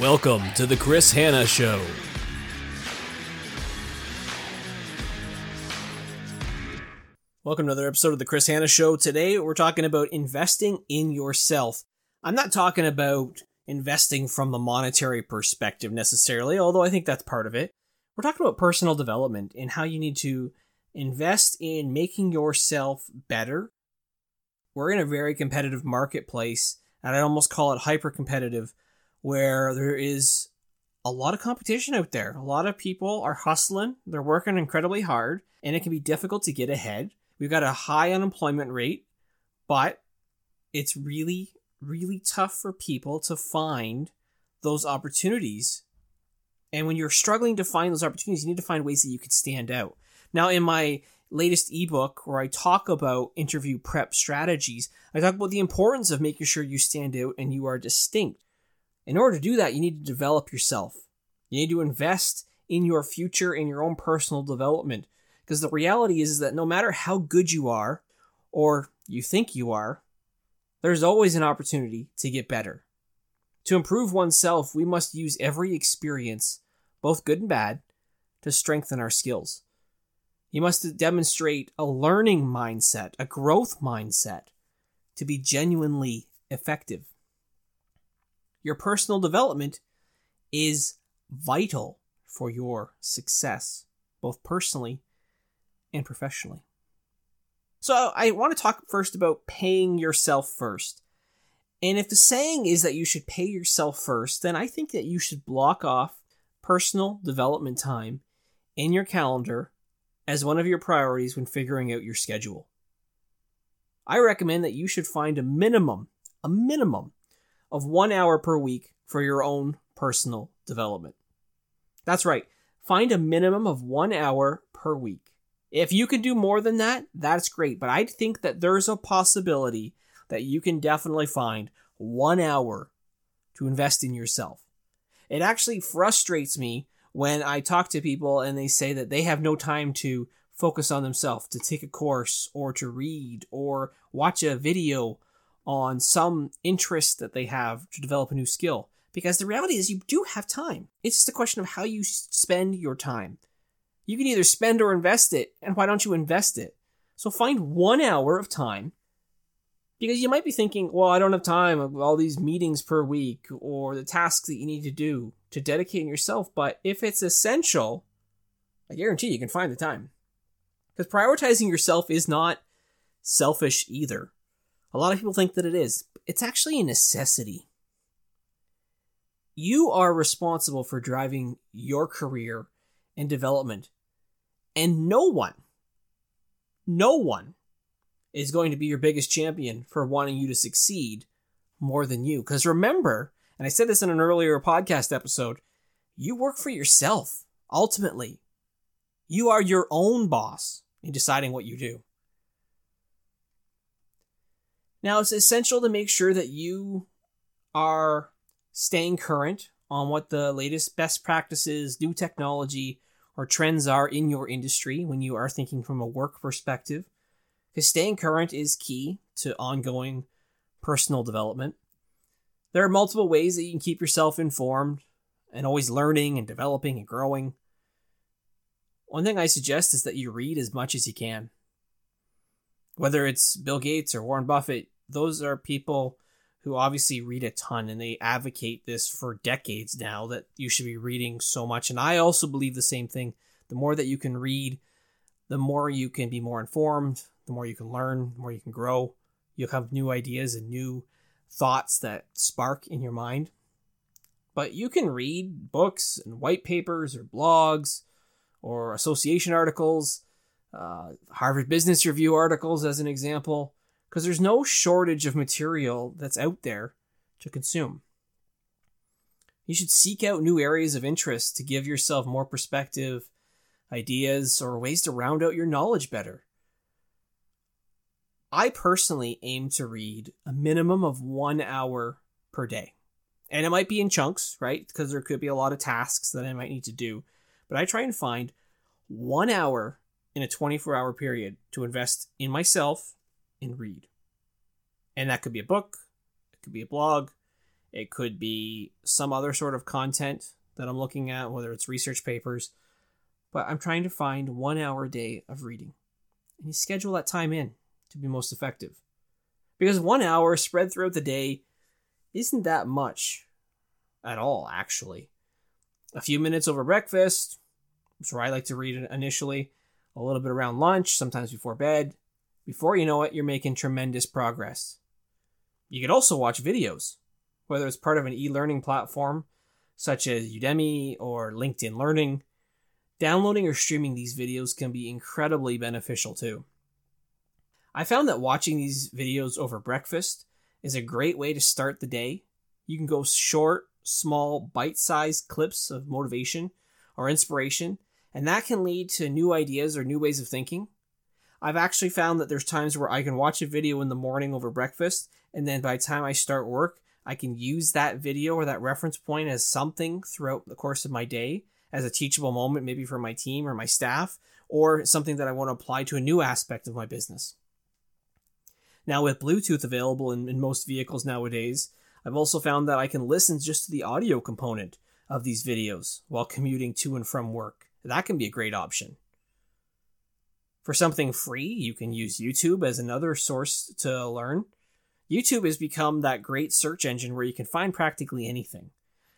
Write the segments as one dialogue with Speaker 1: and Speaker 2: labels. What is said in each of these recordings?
Speaker 1: Welcome to the Chris Hanna Show. Welcome to another episode of the Chris Hanna Show. Today we're talking about investing in yourself. I'm not talking about investing from the monetary perspective necessarily, although I think that's part of it. We're talking about personal development and how you need to invest in making yourself better. We're in a very competitive marketplace, and I'd almost call it hyper competitive, where there is a lot of competition out there. A lot of people are hustling, they're working incredibly hard, and it can be difficult to get ahead. We've got a high unemployment rate, but it's really, really tough for people to find those opportunities. And when you're struggling to find those opportunities, you need to find ways that you can stand out. Now, in my latest ebook where I talk about interview prep strategies, I talk about the importance of making sure you stand out and you are distinct. In order to do that, you need to develop yourself. You need to invest in your future, in your own personal development. Because the reality is, is that no matter how good you are, or you think you are, there's always an opportunity to get better. To improve oneself, we must use every experience, both good and bad, to strengthen our skills. You must demonstrate a learning mindset, a growth mindset, to be genuinely effective. Your personal development is vital for your success, both personally and professionally. So, I want to talk first about paying yourself first. And if the saying is that you should pay yourself first, then I think that you should block off personal development time in your calendar as one of your priorities when figuring out your schedule. I recommend that you should find a minimum, a minimum of one hour per week for your own personal development. That's right. Find a minimum of one hour per week. If you can do more than that, that's great. But I think that there's a possibility that you can definitely find one hour to invest in yourself. It actually frustrates me when I talk to people and they say that they have no time to focus on themselves, to take a course or to read or watch a video on some interest that they have to develop a new skill. Because the reality is, you do have time. It's just a question of how you spend your time. You can either spend or invest it, and why don't you invest it? So find one hour of time because you might be thinking, well, I don't have time of all these meetings per week or the tasks that you need to do to dedicate yourself. But if it's essential, I guarantee you can find the time. Because prioritizing yourself is not selfish either. A lot of people think that it is. It's actually a necessity. You are responsible for driving your career and development. And no one, no one is going to be your biggest champion for wanting you to succeed more than you. Because remember, and I said this in an earlier podcast episode, you work for yourself, ultimately. You are your own boss in deciding what you do. Now, it's essential to make sure that you are staying current on what the latest best practices, new technology, or trends are in your industry when you are thinking from a work perspective. Because staying current is key to ongoing personal development. There are multiple ways that you can keep yourself informed and always learning and developing and growing. One thing I suggest is that you read as much as you can. Whether it's Bill Gates or Warren Buffett, those are people who obviously read a ton and they advocate this for decades now that you should be reading so much. And I also believe the same thing. The more that you can read, the more you can be more informed, the more you can learn, the more you can grow. You'll have new ideas and new thoughts that spark in your mind. But you can read books and white papers or blogs or association articles, uh, Harvard Business Review articles, as an example, because there's no shortage of material that's out there to consume. You should seek out new areas of interest to give yourself more perspective, ideas, or ways to round out your knowledge better. I personally aim to read a minimum of one hour per day. And it might be in chunks, right? Because there could be a lot of tasks that I might need to do. But I try and find one hour in a 24 hour period to invest in myself and read. And that could be a book, it could be a blog, It could be some other sort of content that I'm looking at, whether it's research papers. But I'm trying to find one hour a day of reading. And you schedule that time in to be most effective. Because one hour spread throughout the day isn't that much at all, actually. A few minutes over breakfast, that's where I like to read initially, a little bit around lunch, sometimes before bed. Before you know it, you're making tremendous progress. You could also watch videos, whether it's part of an e learning platform such as Udemy or LinkedIn Learning. Downloading or streaming these videos can be incredibly beneficial too. I found that watching these videos over breakfast is a great way to start the day. You can go short, small, bite sized clips of motivation or inspiration, and that can lead to new ideas or new ways of thinking. I've actually found that there's times where I can watch a video in the morning over breakfast, and then by the time I start work, I can use that video or that reference point as something throughout the course of my day as a teachable moment, maybe for my team or my staff, or something that I want to apply to a new aspect of my business. Now, with Bluetooth available in, in most vehicles nowadays, I've also found that I can listen just to the audio component of these videos while commuting to and from work. That can be a great option. For something free, you can use YouTube as another source to learn. YouTube has become that great search engine where you can find practically anything.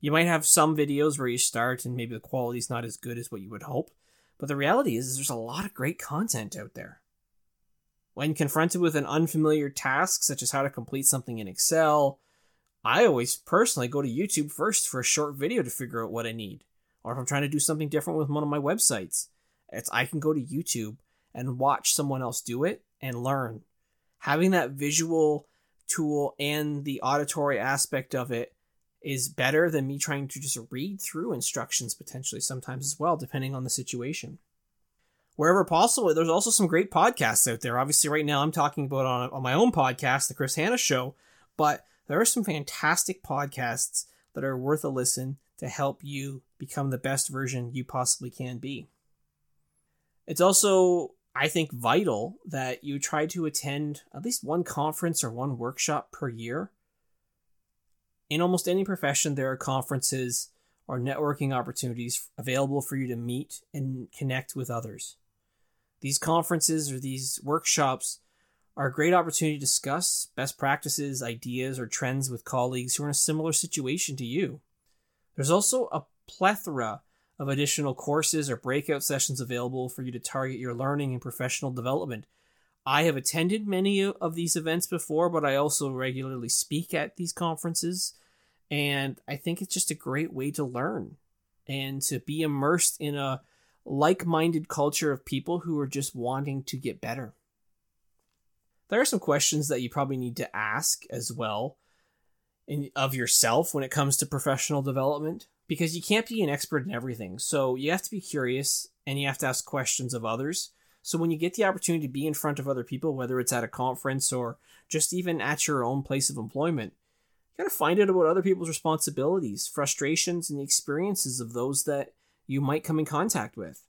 Speaker 1: You might have some videos where you start and maybe the quality is not as good as what you would hope, but the reality is, is there's a lot of great content out there. When confronted with an unfamiliar task, such as how to complete something in Excel, I always personally go to YouTube first for a short video to figure out what I need. Or if I'm trying to do something different with one of my websites, it's I can go to YouTube and watch someone else do it and learn. Having that visual tool and the auditory aspect of it is better than me trying to just read through instructions potentially sometimes as well, depending on the situation wherever possible. There's also some great podcasts out there. Obviously, right now I'm talking about on, on my own podcast, The Chris Hanna Show, but there are some fantastic podcasts that are worth a listen to help you become the best version you possibly can be. It's also, I think, vital that you try to attend at least one conference or one workshop per year. In almost any profession, there are conferences or networking opportunities available for you to meet and connect with others. These conferences or these workshops are a great opportunity to discuss best practices, ideas, or trends with colleagues who are in a similar situation to you. There's also a plethora of additional courses or breakout sessions available for you to target your learning and professional development. I have attended many of these events before, but I also regularly speak at these conferences, and I think it's just a great way to learn and to be immersed in a like minded culture of people who are just wanting to get better. There are some questions that you probably need to ask as well in, of yourself when it comes to professional development because you can't be an expert in everything. So you have to be curious and you have to ask questions of others. So when you get the opportunity to be in front of other people, whether it's at a conference or just even at your own place of employment, you got to find out about other people's responsibilities, frustrations, and the experiences of those that you might come in contact with.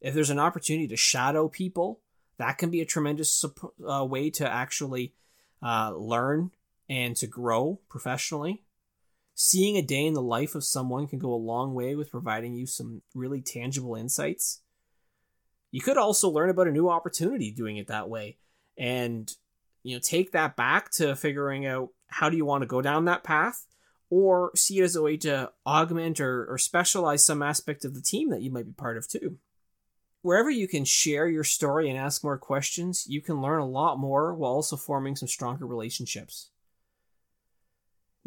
Speaker 1: If there's an opportunity to shadow people, that can be a tremendous uh, way to actually uh, learn and to grow professionally. Seeing a day in the life of someone can go a long way with providing you some really tangible insights. You could also learn about a new opportunity doing it that way and you know take that back to figuring out how do you want to go down that path or see it as a way to augment or, or specialize some aspect of the team that you might be part of too. Wherever you can share your story and ask more questions, you can learn a lot more while also forming some stronger relationships.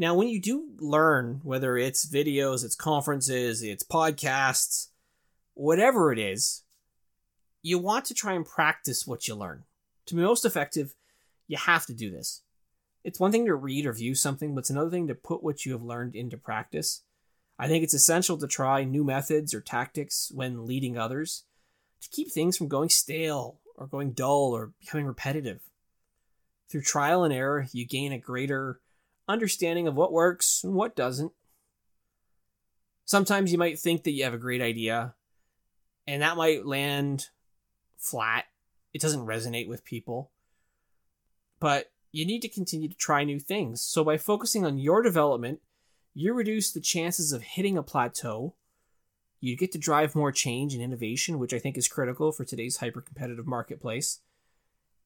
Speaker 1: Now, when you do learn, whether it's videos, it's conferences, it's podcasts, whatever it is, you want to try and practice what you learn. To be most effective, you have to do this. It's one thing to read or view something, but it's another thing to put what you have learned into practice. I think it's essential to try new methods or tactics when leading others to keep things from going stale or going dull or becoming repetitive. Through trial and error, you gain a greater understanding of what works and what doesn't. Sometimes you might think that you have a great idea, and that might land flat. It doesn't resonate with people. But you need to continue to try new things. So by focusing on your development, you reduce the chances of hitting a plateau. You get to drive more change and innovation, which I think is critical for today's hyper competitive marketplace.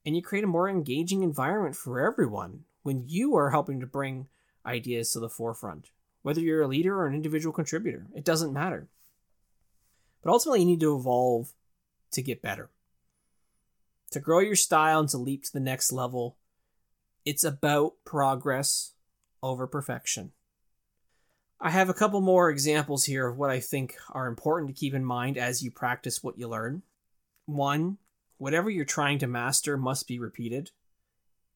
Speaker 1: And you create a more engaging environment for everyone when you are helping to bring ideas to the forefront. Whether you're a leader or an individual contributor, it doesn't matter. But ultimately, you need to evolve to get better. To grow your style and to leap to the next level, it's about progress over perfection. I have a couple more examples here of what I think are important to keep in mind as you practice what you learn. One, whatever you're trying to master must be repeated.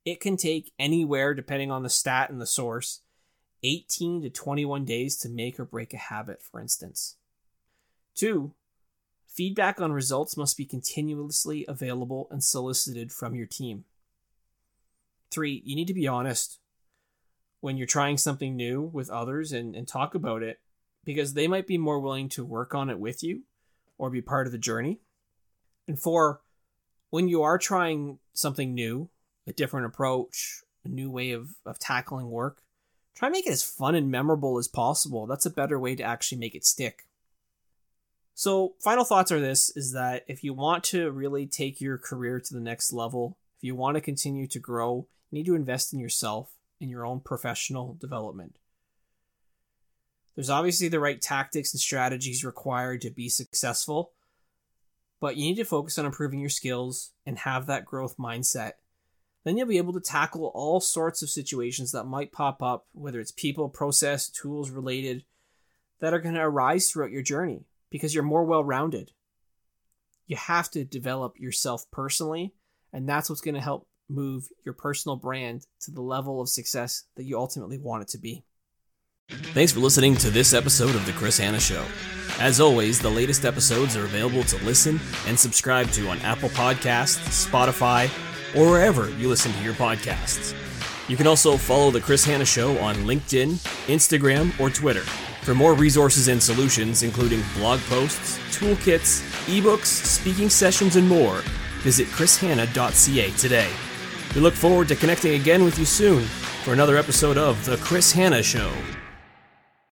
Speaker 1: It can take anywhere, depending on the stat and the source, 18 to 21 days to make or break a habit, for instance. Two, feedback on results must be continuously available and solicited from your team. Three, you need to be honest when you're trying something new with others and, and talk about it because they might be more willing to work on it with you or be part of the journey. And four, when you are trying something new, a different approach, a new way of, of tackling work, try and make it as fun and memorable as possible. That's a better way to actually make it stick. So, final thoughts are this is that if you want to really take your career to the next level, if you want to continue to grow, you need to invest in yourself, in your own professional development. There's obviously the right tactics and strategies required to be successful, but you need to focus on improving your skills and have that growth mindset then you'll be able to tackle all sorts of situations that might pop up, whether it's people, process, tools related, that are going to arise throughout your journey because you're more well rounded. You have to develop yourself personally, and that's what's going to help move your personal brand to the level of success that you ultimately want it to be.
Speaker 2: Thanks for listening to this episode of The Chris Hanna Show. As always, the latest episodes are available to listen and subscribe to on Apple Podcasts, Spotify, or wherever you listen to your podcasts. You can also follow The Chris Hanna Show on LinkedIn, Instagram, or Twitter for more resources and solutions, including blog posts, toolkits, ebooks, speaking sessions, and more. Visit chrishanna.ca today. We look forward to connecting again with you soon for another episode of The Chris Hanna Show.